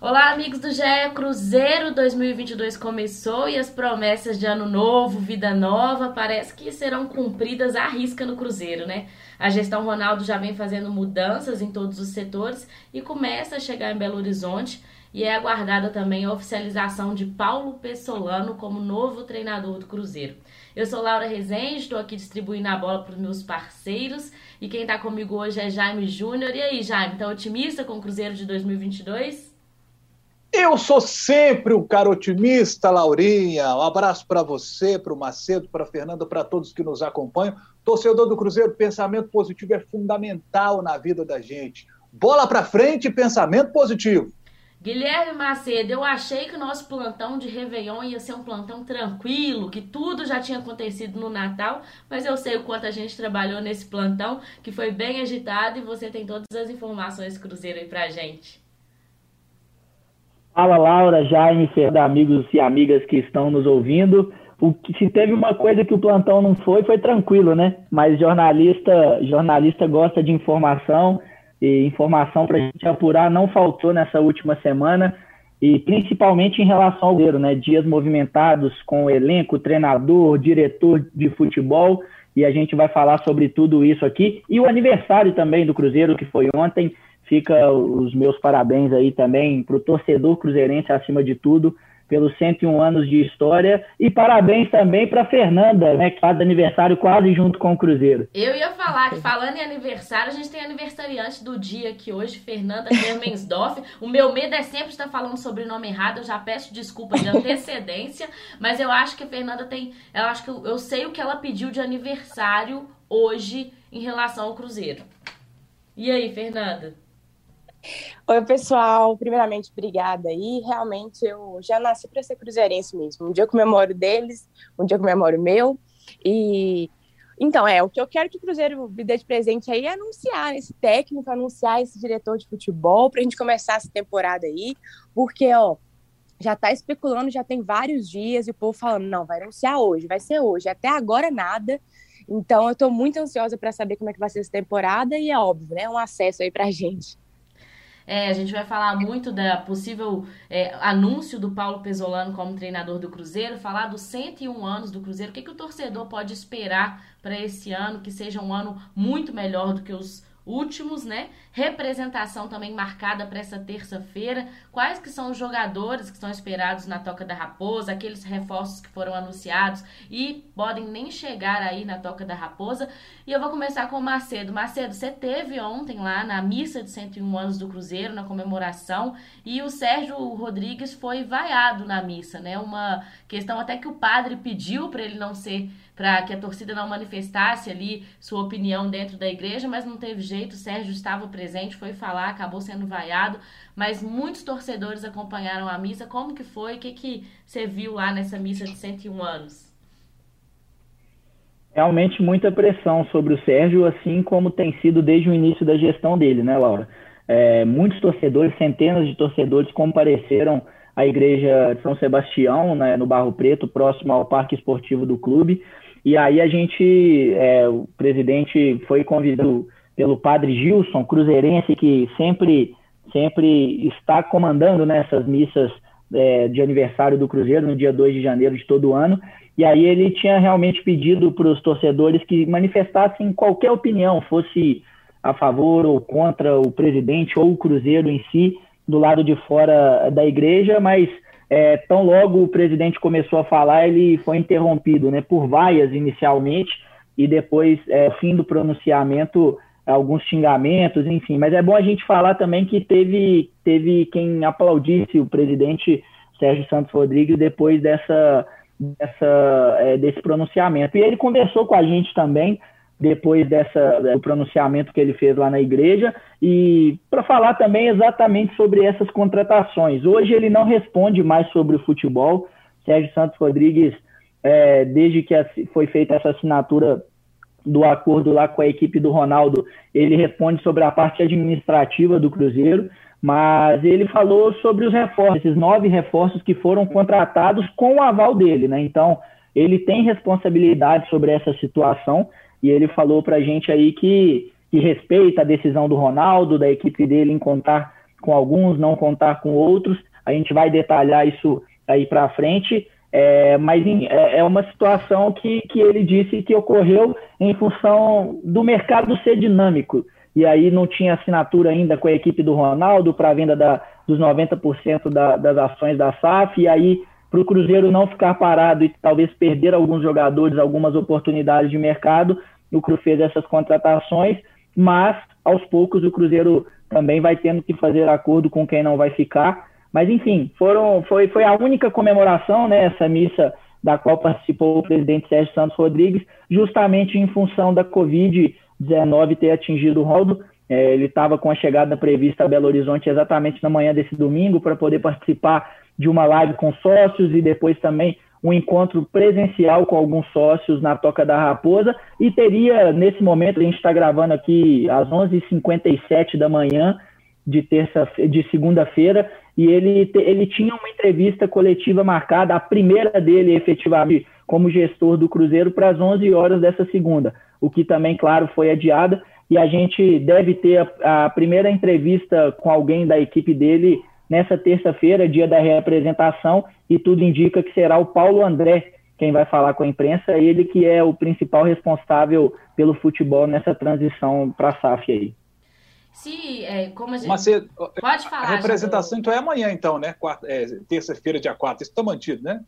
Olá, amigos do GE Cruzeiro 2022 começou e as promessas de ano novo, vida nova, parece que serão cumpridas à risca no Cruzeiro, né? A gestão Ronaldo já vem fazendo mudanças em todos os setores e começa a chegar em Belo Horizonte e é aguardada também a oficialização de Paulo Pessolano como novo treinador do Cruzeiro. Eu sou Laura Rezende, estou aqui distribuindo a bola para os meus parceiros e quem está comigo hoje é Jaime Júnior. E aí, Jaime, tá otimista com o Cruzeiro de 2022? Eu sou sempre um cara otimista, Laurinha. Um abraço para você, para o Macedo, para Fernanda, para todos que nos acompanham. Torcedor do Cruzeiro, pensamento positivo é fundamental na vida da gente. Bola para frente, pensamento positivo. Guilherme Macedo, eu achei que o nosso plantão de Réveillon ia ser um plantão tranquilo, que tudo já tinha acontecido no Natal, mas eu sei o quanto a gente trabalhou nesse plantão, que foi bem agitado e você tem todas as informações Cruzeiro aí pra gente. Fala Laura, Jaime, amigos e amigas que estão nos ouvindo. O, se teve uma coisa que o plantão não foi, foi tranquilo, né? Mas jornalista, jornalista gosta de informação e informação para a gente apurar não faltou nessa última semana e principalmente em relação ao Cruzeiro, né? Dias movimentados com o elenco, treinador, diretor de futebol e a gente vai falar sobre tudo isso aqui e o aniversário também do Cruzeiro que foi ontem. Fica os meus parabéns aí também para o torcedor cruzeirense, acima de tudo, pelos 101 anos de história. E parabéns também para Fernanda, né, que faz aniversário quase junto com o Cruzeiro. Eu ia falar que, falando em aniversário, a gente tem aniversariante do dia aqui hoje, Fernanda Hermensdorf. o meu medo é sempre estar falando sobre o nome errado, eu já peço desculpa de antecedência, mas eu acho que a Fernanda tem. Eu acho que eu, eu sei o que ela pediu de aniversário hoje em relação ao Cruzeiro. E aí, Fernanda? Oi, pessoal. Primeiramente, obrigada. E realmente eu já nasci para ser cruzeirense mesmo. Um dia eu comemoro deles, um dia eu comemoro meu. E então, é, o que eu quero que o Cruzeiro me dê de presente aí é anunciar esse técnico, anunciar esse diretor de futebol para a gente começar essa temporada aí, porque, ó, já está especulando, já tem vários dias e o povo falando, não, vai anunciar hoje, vai ser hoje. Até agora nada. Então, eu estou muito ansiosa para saber como é que vai ser essa temporada e é óbvio, né, um acesso aí para a gente. É, a gente vai falar muito da possível é, anúncio do Paulo Pesolano como treinador do Cruzeiro, falar dos 101 anos do Cruzeiro, o que, que o torcedor pode esperar para esse ano, que seja um ano muito melhor do que os últimos, né? Representação também marcada para essa terça-feira. Quais que são os jogadores que estão esperados na Toca da Raposa, aqueles reforços que foram anunciados e podem nem chegar aí na Toca da Raposa. E eu vou começar com o Macedo. Macedo, você teve ontem lá na missa de 101 anos do Cruzeiro, na comemoração, e o Sérgio Rodrigues foi vaiado na missa, né? Uma questão até que o padre pediu para ele não ser para que a torcida não manifestasse ali sua opinião dentro da igreja, mas não teve jeito. O Sérgio estava presente, foi falar, acabou sendo vaiado, mas muitos torcedores acompanharam a missa. Como que foi? O que, que você viu lá nessa missa de 101 anos? Realmente muita pressão sobre o Sérgio, assim como tem sido desde o início da gestão dele, né, Laura? É, muitos torcedores, centenas de torcedores compareceram à igreja de São Sebastião, né, no Barro Preto, próximo ao Parque Esportivo do clube, e aí a gente, é, o presidente foi convidado pelo padre Gilson, cruzeirense, que sempre, sempre está comandando nessas né, missas é, de aniversário do Cruzeiro, no dia 2 de janeiro de todo ano. E aí ele tinha realmente pedido para os torcedores que manifestassem qualquer opinião, fosse a favor ou contra o presidente ou o Cruzeiro em si, do lado de fora da igreja, mas é, tão logo o presidente começou a falar, ele foi interrompido né, por vaias inicialmente, e depois, é, fim do pronunciamento, alguns xingamentos, enfim. Mas é bom a gente falar também que teve, teve quem aplaudisse o presidente Sérgio Santos Rodrigues depois dessa, dessa, é, desse pronunciamento. E ele conversou com a gente também, depois dessa, do pronunciamento que ele fez lá na igreja e para falar também exatamente sobre essas contratações. Hoje ele não responde mais sobre o futebol. Sérgio Santos Rodrigues, é, desde que foi feita essa assinatura do acordo lá com a equipe do Ronaldo, ele responde sobre a parte administrativa do Cruzeiro, mas ele falou sobre os reforços, esses nove reforços que foram contratados com o aval dele, né? Então, ele tem responsabilidade sobre essa situação e ele falou para a gente aí que, que respeita a decisão do Ronaldo, da equipe dele em contar com alguns, não contar com outros. A gente vai detalhar isso aí para frente. É, mas é, é uma situação que, que ele disse que ocorreu em função do mercado ser dinâmico. E aí não tinha assinatura ainda com a equipe do Ronaldo para a venda da, dos 90% da, das ações da SAF. E aí, para o Cruzeiro não ficar parado e talvez perder alguns jogadores, algumas oportunidades de mercado, o Cruzeiro fez essas contratações. Mas, aos poucos, o Cruzeiro também vai tendo que fazer acordo com quem não vai ficar mas, enfim, foram, foi, foi a única comemoração, né, essa missa da qual participou o presidente Sérgio Santos Rodrigues, justamente em função da Covid-19 ter atingido o Roldo. É, ele estava com a chegada prevista a Belo Horizonte exatamente na manhã desse domingo para poder participar de uma live com sócios e depois também um encontro presencial com alguns sócios na Toca da Raposa. E teria, nesse momento, a gente está gravando aqui às 11h57 da manhã de terça de segunda-feira, e ele, ele tinha uma entrevista coletiva marcada, a primeira dele efetivamente como gestor do Cruzeiro, para as 11 horas dessa segunda, o que também, claro, foi adiada, e a gente deve ter a, a primeira entrevista com alguém da equipe dele nessa terça-feira, dia da reapresentação, e tudo indica que será o Paulo André quem vai falar com a imprensa, ele que é o principal responsável pelo futebol nessa transição para a SAF aí. Se, é, como a gente... Macedo, Pode falar. A representação, então, é amanhã, então, né? É, Terça-feira, dia 4. Isso está mantido, né?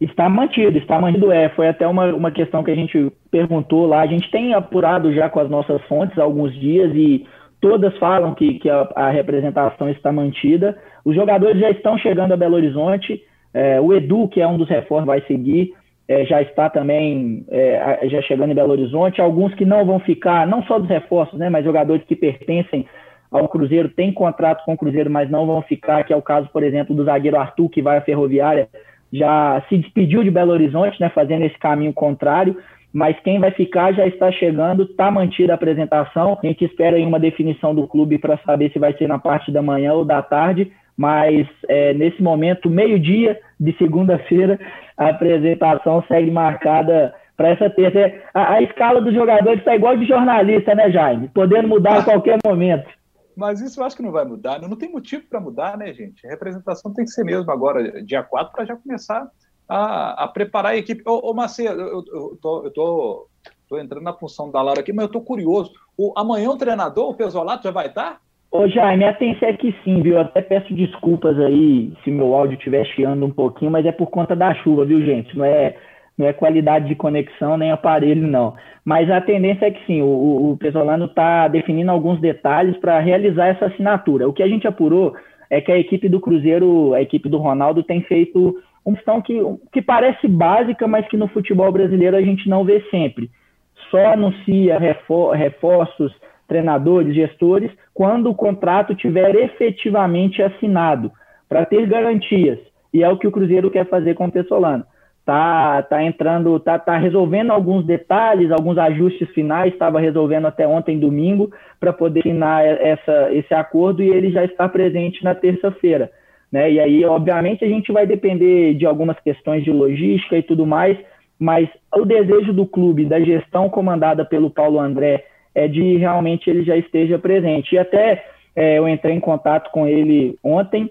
Está mantido, está mantido, é. Foi até uma, uma questão que a gente perguntou lá. A gente tem apurado já com as nossas fontes há alguns dias e todas falam que, que a, a representação está mantida. Os jogadores já estão chegando a Belo Horizonte. É, o Edu, que é um dos reforços, vai seguir é, já está também é, já chegando em Belo Horizonte. Alguns que não vão ficar, não só dos reforços, né, mas jogadores que pertencem ao Cruzeiro, têm contrato com o Cruzeiro, mas não vão ficar, que é o caso, por exemplo, do zagueiro Arthur, que vai à Ferroviária, já se despediu de Belo Horizonte, né, fazendo esse caminho contrário, mas quem vai ficar já está chegando, está mantida a apresentação. A gente espera aí uma definição do clube para saber se vai ser na parte da manhã ou da tarde, mas é, nesse momento, meio-dia de segunda-feira, a apresentação segue marcada para essa terça. A, a, escala dos jogadores está igual de jornalista, né, Jaime? Podendo mudar a qualquer momento. Mas isso eu acho que não vai mudar, né? não tem motivo para mudar, né, gente? A representação tem que ser mesmo agora, dia 4, para já começar a, a, preparar a equipe. Ô, ô Macedo, eu, eu, tô, eu tô, tô entrando na função da Laura aqui, mas eu tô curioso. O, amanhã o treinador, o Pesolato, já vai estar? Ô Jaime, a tendência é que sim, viu? Até peço desculpas aí se meu áudio estiver chiando um pouquinho, mas é por conta da chuva, viu, gente? Não é, não é qualidade de conexão nem aparelho, não. Mas a tendência é que sim, o, o Pesolano está definindo alguns detalhes para realizar essa assinatura. O que a gente apurou é que a equipe do Cruzeiro, a equipe do Ronaldo, tem feito uma questão que, que parece básica, mas que no futebol brasileiro a gente não vê sempre. Só anuncia refor reforços treinadores, gestores, quando o contrato tiver efetivamente assinado, para ter garantias. E é o que o Cruzeiro quer fazer com o Pessolano. Tá, tá entrando, tá, tá resolvendo alguns detalhes, alguns ajustes finais, estava resolvendo até ontem, domingo, para poder assinar essa, esse acordo e ele já está presente na terça-feira. Né? E aí, obviamente, a gente vai depender de algumas questões de logística e tudo mais, mas o desejo do clube, da gestão comandada pelo Paulo André é de realmente ele já esteja presente. E até é, eu entrei em contato com ele ontem,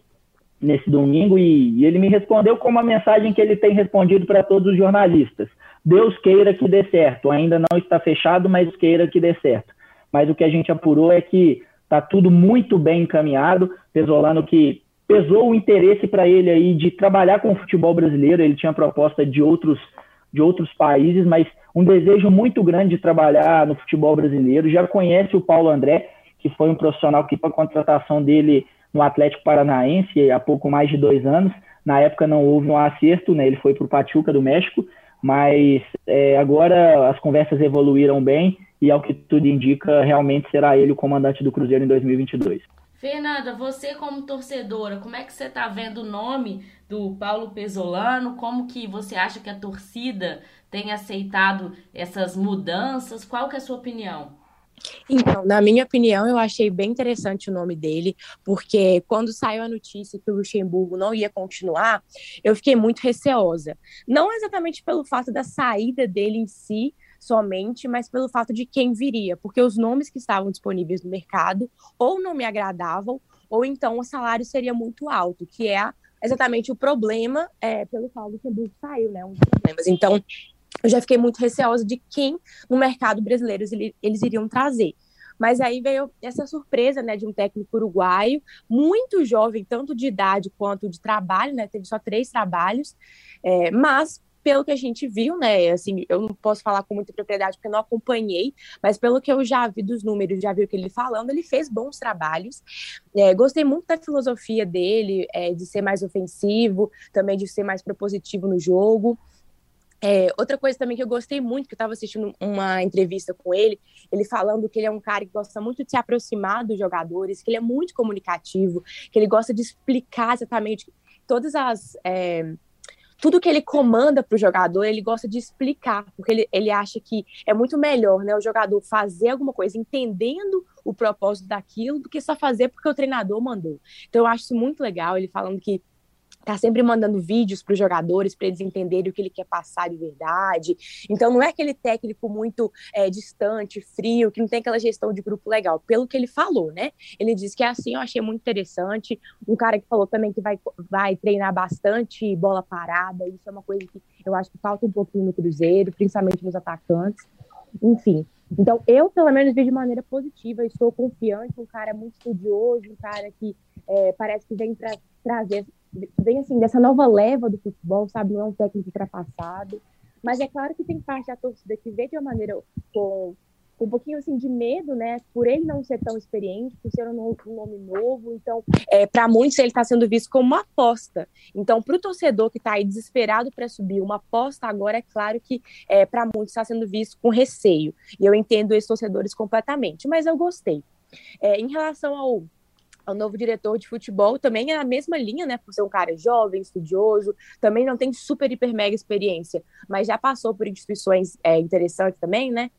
nesse domingo, e, e ele me respondeu com uma mensagem que ele tem respondido para todos os jornalistas. Deus queira que dê certo. Ainda não está fechado, mas queira que dê certo. Mas o que a gente apurou é que está tudo muito bem encaminhado. Pesolano que pesou o interesse para ele aí de trabalhar com o futebol brasileiro. Ele tinha proposta de outros de outros países, mas um desejo muito grande de trabalhar no futebol brasileiro. Já conhece o Paulo André, que foi um profissional que foi a contratação dele no Atlético Paranaense há pouco mais de dois anos. Na época não houve um acerto, né? ele foi para o Pachuca do México, mas é, agora as conversas evoluíram bem e, ao que tudo indica, realmente será ele o comandante do Cruzeiro em 2022. Fernanda, você como torcedora, como é que você está vendo o nome do Paulo Pesolano? Como que você acha que a torcida tem aceitado essas mudanças? Qual que é a sua opinião? Então, na minha opinião, eu achei bem interessante o nome dele, porque quando saiu a notícia que o Luxemburgo não ia continuar, eu fiquei muito receosa. Não exatamente pelo fato da saída dele em si, somente, mas pelo fato de quem viria, porque os nomes que estavam disponíveis no mercado ou não me agradavam, ou então o salário seria muito alto, que é exatamente o problema é, pelo qual o Luxemburgo saiu, né? Um dos problemas. Então, eu já fiquei muito receosa de quem no mercado brasileiro eles iriam trazer. Mas aí veio essa surpresa, né, de um técnico uruguaio, muito jovem, tanto de idade quanto de trabalho, né, teve só três trabalhos, é, mas pelo que a gente viu, né, assim, eu não posso falar com muita propriedade porque não acompanhei, mas pelo que eu já vi dos números, já vi o que ele falando, ele fez bons trabalhos. É, gostei muito da filosofia dele, é, de ser mais ofensivo, também de ser mais propositivo no jogo. É, outra coisa também que eu gostei muito, que eu estava assistindo uma entrevista com ele, ele falando que ele é um cara que gosta muito de se aproximar dos jogadores, que ele é muito comunicativo, que ele gosta de explicar exatamente todas as. É, tudo que ele comanda para o jogador, ele gosta de explicar, porque ele, ele acha que é muito melhor né, o jogador fazer alguma coisa entendendo o propósito daquilo do que só fazer porque o treinador mandou. Então eu acho isso muito legal, ele falando que tá sempre mandando vídeos para os jogadores para eles entenderem o que ele quer passar de verdade. Então não é aquele técnico muito é, distante, frio, que não tem aquela gestão de grupo legal. Pelo que ele falou, né? Ele disse que é assim, eu achei muito interessante. Um cara que falou também que vai, vai treinar bastante bola parada. Isso é uma coisa que eu acho que falta um pouquinho no Cruzeiro, principalmente nos atacantes. Enfim, então, eu, pelo menos, vejo de maneira positiva, estou confiante, um cara muito estudioso, um cara que é, parece que vem para trazer vem assim dessa nova leva do futebol, sabe? Não é um técnico ultrapassado. Mas é claro que tem parte da torcida que vê de uma maneira com, com um pouquinho assim de medo, né? Por ele não ser tão experiente, por ser um um nome novo. Então, é, para muitos, ele está sendo visto como uma aposta. Então, para o torcedor que está aí desesperado para subir, uma aposta agora, é claro que é, para muitos está sendo visto com receio. E eu entendo esses torcedores completamente. Mas eu gostei. É, em relação ao o novo diretor de futebol também é a mesma linha, né? Por ser um cara jovem, estudioso, também não tem super, hiper, mega experiência, mas já passou por instituições é, interessantes também, né?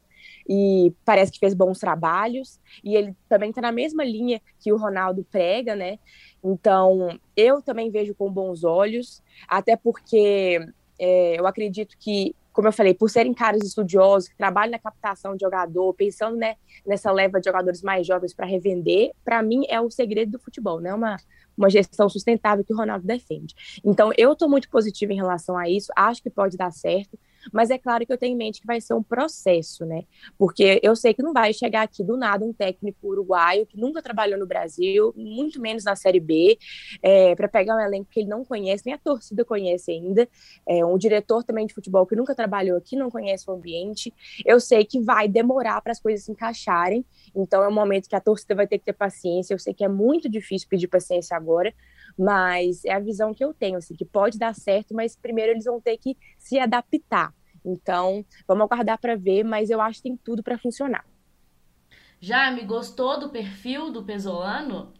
E parece que fez bons trabalhos. E ele também está na mesma linha que o Ronaldo prega, né? Então, eu também vejo com bons olhos, até porque é, eu acredito que como eu falei, por serem caras estudiosos, que trabalham na captação de jogador, pensando né, nessa leva de jogadores mais jovens para revender, para mim é o segredo do futebol, né? Uma, uma gestão sustentável que o Ronaldo defende. Então, eu estou muito positiva em relação a isso, acho que pode dar certo. Mas é claro que eu tenho em mente que vai ser um processo, né? Porque eu sei que não vai chegar aqui do nada um técnico uruguaio que nunca trabalhou no Brasil, muito menos na Série B, é, para pegar um elenco que ele não conhece, nem a torcida conhece ainda, é, um diretor também de futebol que nunca trabalhou aqui, não conhece o ambiente. Eu sei que vai demorar para as coisas se encaixarem, então é um momento que a torcida vai ter que ter paciência. Eu sei que é muito difícil pedir paciência agora, mas é a visão que eu tenho, assim, que pode dar certo, mas primeiro eles vão ter que se adaptar. Então, vamos aguardar para ver, mas eu acho que tem tudo para funcionar. Jaime, gostou do perfil do Pesolano?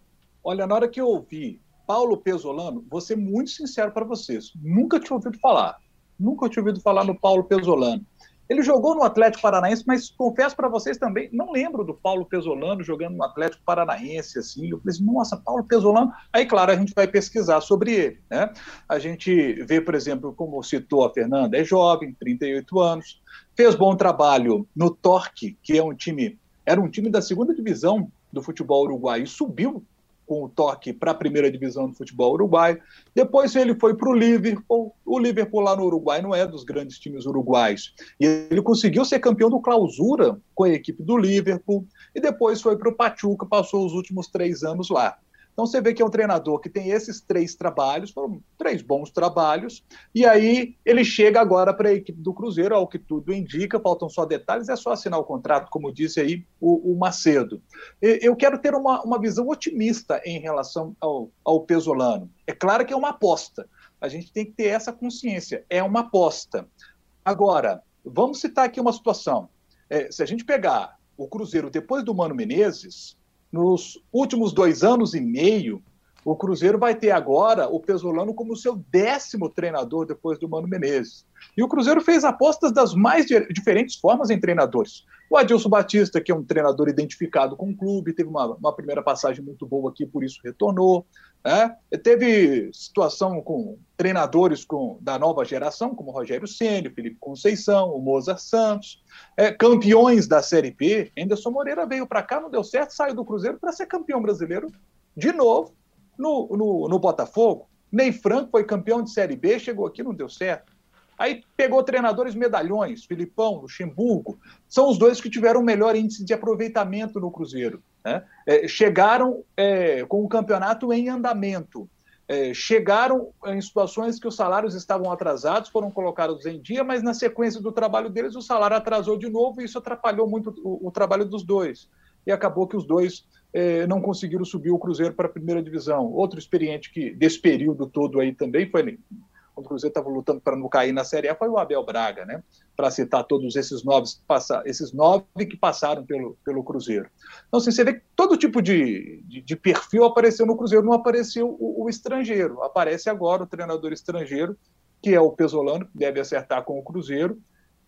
Olha, na hora que eu ouvi Paulo Pesolano, vou ser muito sincero para vocês, nunca tinha ouvido falar. Nunca tinha ouvido falar no Paulo Pesolano. Ele jogou no Atlético Paranaense, mas confesso para vocês também, não lembro do Paulo Pesolano jogando no Atlético Paranaense, assim. Eu falei assim, nossa, Paulo Pesolano. Aí, claro, a gente vai pesquisar sobre ele, né? A gente vê, por exemplo, como citou a Fernanda, é jovem, 38 anos, fez bom trabalho no Torque, que é um time, era um time da segunda divisão do futebol uruguaio, subiu com o toque para a primeira divisão do futebol uruguaio. Depois ele foi para o Liverpool. O Liverpool lá no Uruguai não é dos grandes times uruguais. E ele conseguiu ser campeão do Clausura com a equipe do Liverpool. E depois foi para o Pachuca, passou os últimos três anos lá. Então você vê que é um treinador que tem esses três trabalhos, foram três bons trabalhos, e aí ele chega agora para a equipe do Cruzeiro, ao que tudo indica, faltam só detalhes, é só assinar o contrato, como disse aí o, o Macedo. Eu quero ter uma, uma visão otimista em relação ao, ao Pesolano. É claro que é uma aposta, a gente tem que ter essa consciência, é uma aposta. Agora, vamos citar aqui uma situação. É, se a gente pegar o Cruzeiro depois do Mano Menezes, nos últimos dois anos e meio, O Cruzeiro vai ter agora o Pesolano como seu décimo treinador depois do Mano Menezes. E o Cruzeiro fez apostas das mais diferentes formas em treinadores. O Adilson Batista, que é um treinador identificado com o clube, teve uma, uma primeira passagem muito boa aqui, por isso retornou. Né? Teve situação com treinadores com, da nova geração, como Rogério Ceni, Felipe Conceição, o Mozart Santos, é, campeões da Série B. Anderson Moreira veio para cá, não deu certo, saiu do Cruzeiro para ser campeão brasileiro de novo no, no, no Botafogo. Ney Franco foi campeão de Série B, chegou aqui, não deu certo. Aí pegou treinadores medalhões, Filipão, Luxemburgo, são os dois que tiveram o melhor índice de aproveitamento no Cruzeiro. Né? É, chegaram é, com o campeonato em andamento, é, chegaram em situações que os salários estavam atrasados, foram colocados em dia, mas na sequência do trabalho deles o salário atrasou de novo e isso atrapalhou muito o, o trabalho dos dois. E acabou que os dois é, não conseguiram subir o Cruzeiro para a primeira divisão. Outro experiente que desse período todo aí também foi quando o Cruzeiro estava lutando para não cair na Série A, foi o Abel Braga, né? Para citar todos esses nove, esses nove que passaram pelo, pelo Cruzeiro. Então, assim, você vê que todo tipo de, de, de perfil apareceu no Cruzeiro, não apareceu o, o, estrangeiro. Aparece agora o treinador estrangeiro, que é o Pesolano, que deve acertar com o Cruzeiro.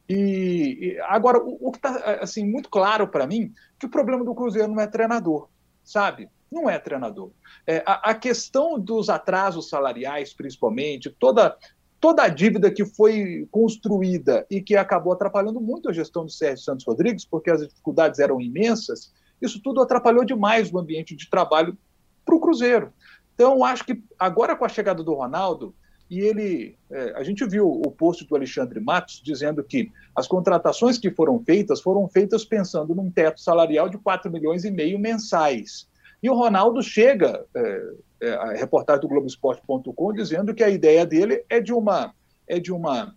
E, e agora, o, o que está assim, muito claro para mim, que o problema do Cruzeiro não é treinador, sabe? Não é treinador. É, a, a, questão dos atrasos salariais, principalmente, toda, toda a dívida que foi construída e que acabou atrapalhando muito a gestão do Sérgio Santos Rodrigues, porque as dificuldades eram imensas, isso tudo atrapalhou demais o ambiente de trabalho para o Cruzeiro. Então, acho que agora com a chegada do Ronaldo, e ele, é, a gente viu o post do Alexandre Matos dizendo que as contratações que foram feitas foram feitas pensando num teto salarial de 4 milhões e meio mensais. E o Ronaldo chega, é, é, a reportagem do Globoesporte.com, dizendo que a ideia dele é de uma, é de uma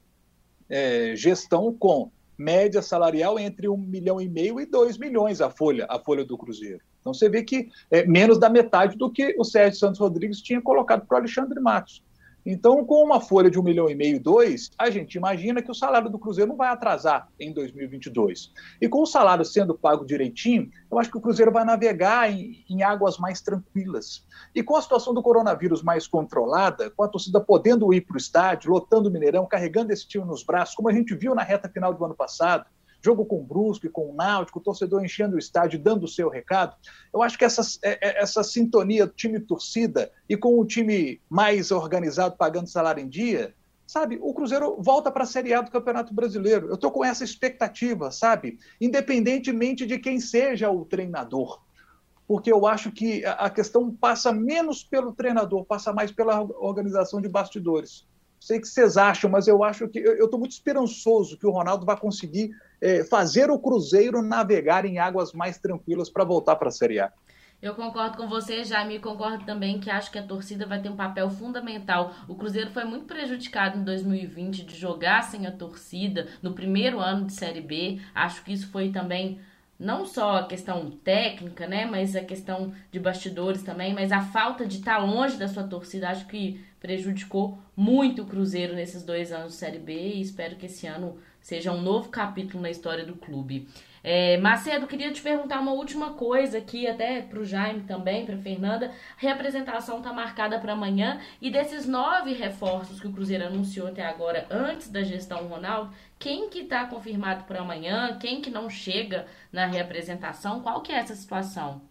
é, gestão com média salarial entre um milhão e meio e dois milhões a folha, a folha do Cruzeiro. Então você vê que é menos da metade do que o Sérgio Santos Rodrigues tinha colocado para o Alexandre Matos. Então, com uma folha de um milhão e meio, dois, a gente imagina que o salário do Cruzeiro não vai atrasar em 2022. E com o salário sendo pago direitinho, eu acho que o Cruzeiro vai navegar em, em águas mais tranquilas. E com a situação do coronavírus mais controlada, com a torcida podendo ir para o estádio, lotando o Mineirão, carregando esse time nos braços, como a gente viu na reta final do ano passado, jogo com o Brusque, com o Náutico, o torcedor enchendo o estádio, dando o seu recado. Eu acho que essa, é, é, essa sintonia time-torcida e com o time mais organizado pagando salário em dia, sabe, o Cruzeiro volta para a Série A do Campeonato Brasileiro. Eu estou com essa expectativa, sabe? Independentemente de quem seja o treinador. Porque eu acho que a questão passa menos pelo treinador, passa mais pela organização de bastidores sei que vocês acham, mas eu acho que eu estou muito esperançoso que o Ronaldo vai conseguir é, fazer o Cruzeiro navegar em águas mais tranquilas para voltar para a Série A. Eu concordo com você, Jaime, concordo também que acho que a torcida vai ter um papel fundamental. O Cruzeiro foi muito prejudicado em 2020 de jogar sem a torcida no primeiro ano de Série B. Acho que isso foi também não só a questão técnica, né, mas a questão de bastidores também, mas a falta de estar longe da sua torcida, acho que prejudicou muito o Cruzeiro nesses dois anos de Série B e espero que esse ano seja um novo capítulo na história do clube. É, Macedo, queria te perguntar uma última coisa aqui, até para o Jaime também, para Fernanda. A representação está marcada para amanhã e desses nove reforços que o Cruzeiro anunciou até agora, antes da gestão Ronaldo, quem que está confirmado para amanhã? Quem que não chega na representação? Qual que é essa situação?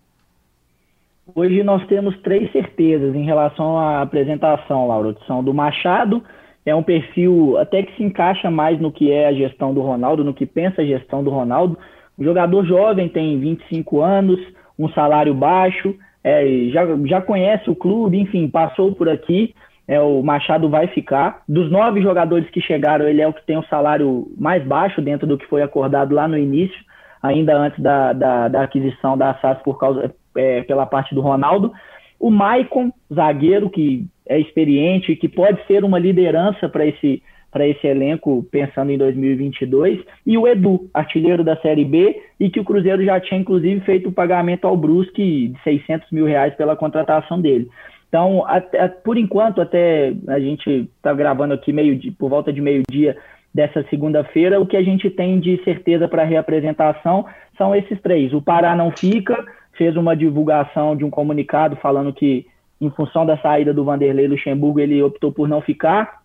Hoje nós temos três certezas em relação à apresentação, Laura, que são do Machado, é um perfil até que se encaixa mais no que é a gestão do Ronaldo, no que pensa a gestão do Ronaldo. Um jogador jovem, tem 25 anos, um salário baixo, é, já, já conhece o clube, enfim, passou por aqui. É, o Machado vai ficar. Dos nove jogadores que chegaram, ele é o que tem o salário mais baixo dentro do que foi acordado lá no início, ainda antes da, da, da aquisição da SAS por causa, é, pela parte do Ronaldo. O Maicon, zagueiro, que é experiente, que pode ser uma liderança para esse, para esse elenco pensando em 2022, e o Edu, artilheiro da Série B, e que o Cruzeiro já tinha inclusive feito o pagamento ao Brusque de 600 mil reais pela contratação dele. Então, até, por enquanto, até a gente está gravando aqui meio por volta de meio-dia dessa segunda-feira, o que a gente tem de certeza para reapresentação são esses três. O Pará não fica, fez uma divulgação de um comunicado falando que em função da saída do Vanderlei Luxemburgo, ele optou por não ficar.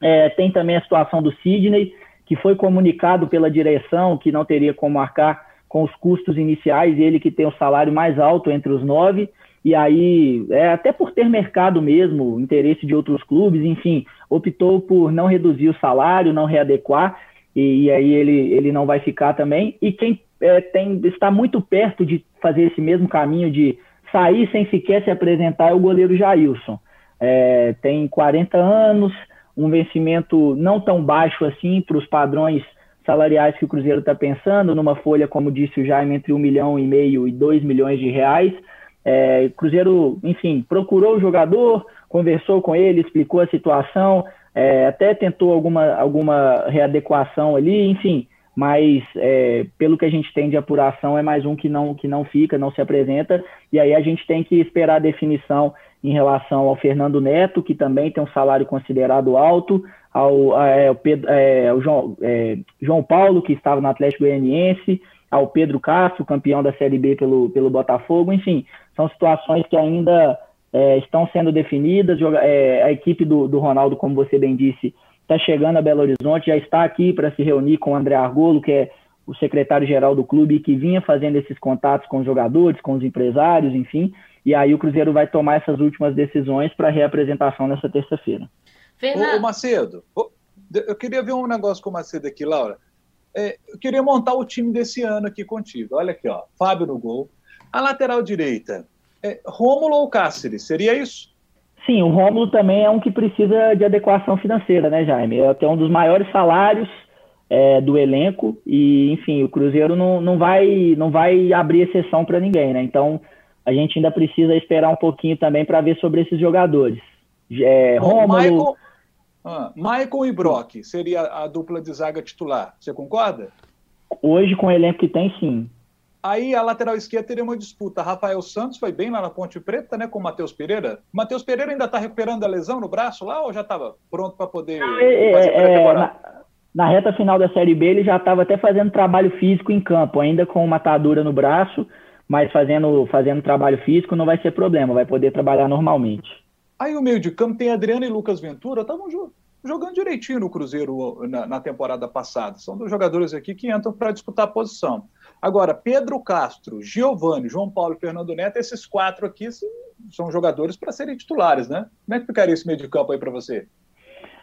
É, tem também a situação do Sidney, que foi comunicado pela direção que não teria como marcar com os custos iniciais, ele que tem o salário mais alto entre os nove, e aí, é, até por ter mercado mesmo, interesse de outros clubes, enfim, optou por não reduzir o salário, não readequar, e, e aí ele, ele não vai ficar também. E quem é, tem, está muito perto de fazer esse mesmo caminho de sair sem sequer se apresentar é o goleiro Jailson. É, tem 40 anos, um vencimento não tão baixo assim para os padrões salariais que o Cruzeiro está pensando, numa folha, como disse o Jaime, entre um milhão e meio e dois milhões de reais. É, Cruzeiro, enfim, procurou o jogador, conversou com ele, explicou a situação, é, até tentou alguma, alguma readequação ali, enfim, mas é, pelo que a gente tem de apuração é mais um que não, que não fica, não se apresenta, e aí a gente tem que esperar a definição em relação ao Fernando Neto, que também tem um salário considerado alto, ao, é, ao, Pedro, é, ao João, é, João, Paulo, que estava no Atlético Goianiense, ao Pedro Castro, campeão da Série B pelo, pelo Botafogo, enfim, são situações que ainda é, estão sendo definidas. É, a equipe do, do, Ronaldo, como você bem disse, está chegando a Belo Horizonte, já está aqui para se reunir com o André Argolo, que é o secretário-geral do clube, que vinha fazendo esses contatos com os jogadores, com os empresários, enfim. E aí o Cruzeiro vai tomar essas últimas decisões para a reapresentação nessa terça-feira. Ô, ô, Macedo, eu queria ver um negócio com o Macedo aqui, Laura. É, eu queria montar o time desse ano aqui contigo. Olha aqui, ó. Fábio no gol. A lateral direita, é, Rômulo ou Cáceres, seria isso? Sim, o Rômulo também é um que precisa de adequação financeira, né, Jaime? É tem um dos maiores salários é, do elenco e, enfim, o Cruzeiro não, não, vai, não vai abrir exceção para ninguém, né? Então, a gente ainda precisa esperar um pouquinho também para ver sobre esses jogadores. É, Rômulo... Michael, ah, Michael e Brock seria a dupla de zaga titular, você concorda? Hoje, com o elenco que tem, sim. Aí a lateral esquerda teria uma disputa. Rafael Santos foi bem lá na Ponte Preta, né, com o Matheus Pereira. Matheus Pereira ainda está recuperando a lesão no braço lá ou já estava pronto para poder é, fazer é, na, na, reta final da Série B ele já estava até fazendo trabalho físico em campo, ainda com uma atadura no braço, mas fazendo, fazendo trabalho físico não vai ser problema, vai poder trabalhar normalmente. Aí o meio de campo tem Adriano e Lucas Ventura, estavam jogando direitinho no Cruzeiro na, na temporada passada. São dois jogadores aqui que entram para disputar a posição. Agora, Pedro Castro, Giovanni, João Paulo e Fernando Neto, esses quatro aqui são jogadores para serem titulares, né? Como é que ficaria esse meio de campo aí para você?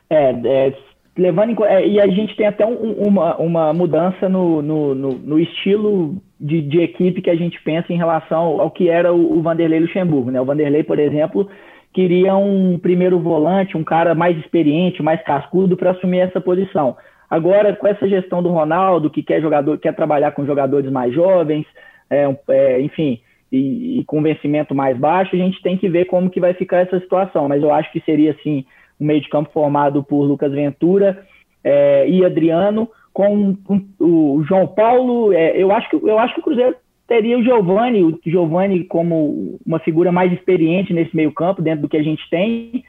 É, é, levando em, é, e a gente tem até um, uma, uma mudança no, no, no, no estilo de, de, equipe que a gente pensa em relação ao que era o, o Vanderlei Luxemburgo, né? O Vanderlei, por exemplo, queria um primeiro volante, um cara mais experiente, mais cascudo para assumir essa posição. Agora, com essa gestão do Ronaldo, que quer jogador, quer trabalhar com jogadores mais jovens, é, é, enfim, e, e, com vencimento mais baixo, a gente tem que ver como que vai ficar essa situação. Mas eu acho que seria assim um meio de campo formado por Lucas Ventura é, e Adriano, com, o João Paulo. É, eu acho que eu acho que o Cruzeiro teria o Giovani, o Giovani como uma figura mais experiente nesse meio campo dentro do que a gente tem.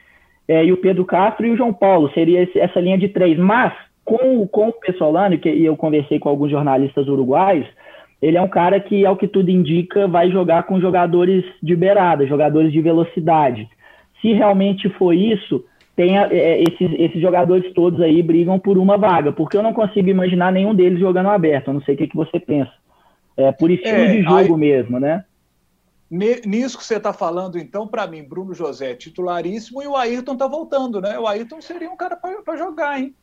É, e o Pedro Castro e o João Paulo seria esse, essa linha de três. Mas com, com o Pessolano, que eu conversei com alguns jornalistas uruguaios, ele é um cara que, ao que tudo indica, vai jogar com jogadores de beirada, jogadores de velocidade. Se realmente for isso, tem é, esses, esses jogadores todos aí brigam por uma vaga, porque eu não consigo imaginar nenhum deles jogando aberto. Eu não sei o que, que você pensa. É por estilo é, de jogo aí, mesmo, né? Nisso que você está falando, então, para mim, Bruno José é titularíssimo e o Ayrton está voltando, né? O Ayrton seria um cara para jogar, hein?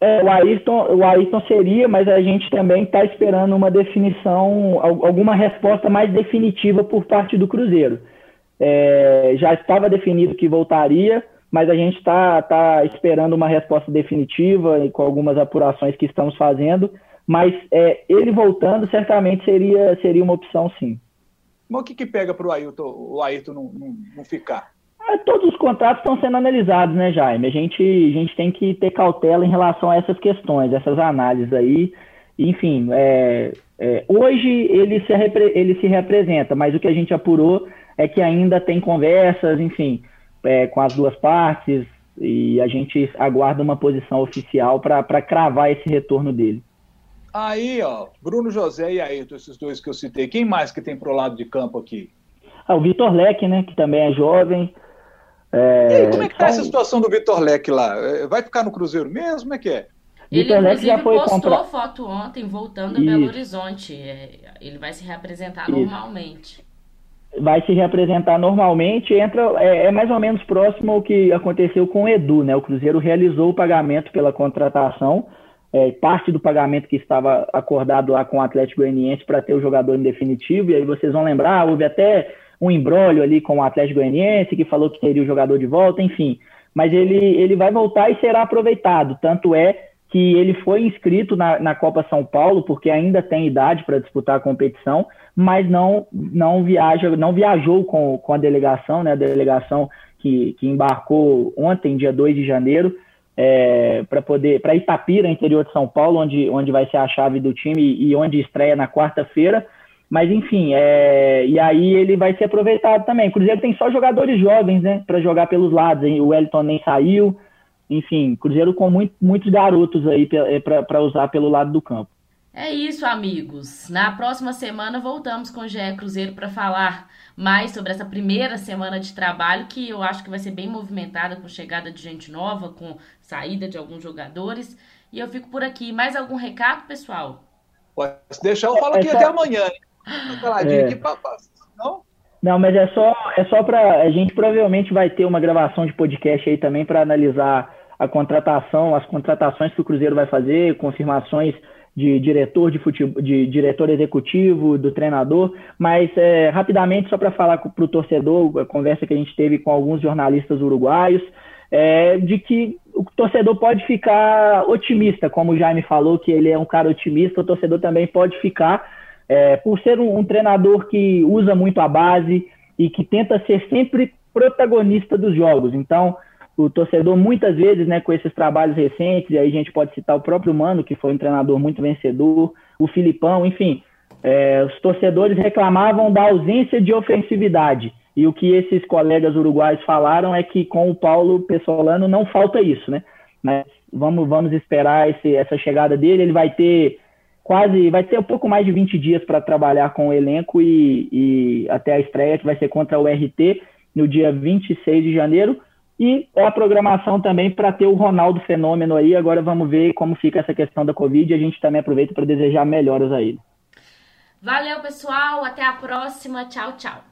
É, o, Ayrton, o Ayrton seria, mas a gente também está esperando uma definição, alguma resposta mais definitiva por parte do Cruzeiro. É, já estava definido que voltaria, mas a gente está tá esperando uma resposta definitiva e com algumas apurações que estamos fazendo. Mas é, ele voltando certamente seria, seria uma opção, sim. Mas o que, que pega para o Ayrton, o Ayrton não, não, não ficar? É, todos os contratos estão sendo analisados, né, Jaime? A gente, a gente tem que ter cautela em relação a essas questões, essas análises aí. Enfim, é, é, hoje ele se, ele se representa, mas o que a gente apurou é que ainda tem conversas, enfim, é, com as duas partes, e a gente aguarda uma posição oficial para cravar esse retorno dele. Aí, ó, Bruno José e Ayrton, esses dois que eu citei, quem mais que tem pro lado de campo aqui? Ah, o Vitor Leque, né, que também é jovem, É, e aí, como é que tá essa situação do Vitor Leque lá? É, vai ficar no Cruzeiro mesmo? Como é que é? Ele, já foi postou compra... foto ontem, voltando a Belo Horizonte. É, ele vai se reapresentar Isso. normalmente. Vai se reapresentar normalmente. Entra, é, é, mais ou menos próximo ao que aconteceu com o Edu, né? O Cruzeiro realizou o pagamento pela contratação, é, parte do pagamento que estava acordado lá com o Atlético Goianiense para ter o jogador em definitivo. E aí vocês vão lembrar, houve até um embrólio ali com o Atlético Goianiense que falou que teria o jogador de volta, enfim. Mas ele, ele vai voltar e será aproveitado. Tanto é que ele foi inscrito na, na Copa São Paulo, porque ainda tem idade para disputar a competição, mas não, não, viaja, não viajou com, com a delegação, né, a delegação que, que embarcou ontem, dia 2 de janeiro, é, para poder para Itapira, interior de São Paulo, onde, onde vai ser a chave do time e onde estreia na quarta-feira. Mas enfim, é, e aí ele vai ser aproveitado também. O Cruzeiro tem só jogadores jovens, né, para jogar pelos lados. Hein? O Wellington nem saiu, enfim, Cruzeiro com muito, muitos garotos aí para usar pelo lado do campo. É isso, amigos. Na próxima semana voltamos com o GE Cruzeiro para falar mais sobre essa primeira semana de trabalho, que eu acho que vai ser bem movimentada com chegada de gente nova, com saída de alguns jogadores. E eu fico por aqui. Mais algum recado, pessoal? Pode deixar, eu falo aqui é até amanhã. É. Aqui pra... Não? Não, mas é só, é só para a gente provavelmente vai ter uma gravação de podcast aí também para analisar a contratação, as contratações que o Cruzeiro vai fazer, confirmações de diretor de futebol, de diretor executivo, do treinador, mas é, rapidamente só para falar para o torcedor, a conversa que a gente teve com alguns jornalistas uruguaios, é, de que o torcedor pode ficar otimista, como o Jaime falou, que ele é um cara otimista, o torcedor também pode ficar, é, por ser um, um treinador que usa muito a base e que tenta ser sempre protagonista dos jogos. Então, o torcedor muitas vezes, né, com esses trabalhos recentes, e aí a gente pode citar o próprio Mano, que foi um treinador muito vencedor, o Filipão, enfim, é, os torcedores reclamavam da ausência de ofensividade. E o que esses colegas uruguaios falaram é que com o Paulo Pessolano não falta isso, né? Mas vamos, vamos esperar esse, essa chegada dele. Ele vai ter quase, vai ter um pouco mais de 20 dias para trabalhar com o elenco e, e até a estreia, que vai ser contra o RT no dia 26 de janeiro. E é a programação também para ter o Ronaldo Fenômeno aí. Agora vamos ver como fica essa questão da Covid. A gente também aproveita para desejar melhoras a ele. Valeu, pessoal. Até a próxima. Tchau, tchau.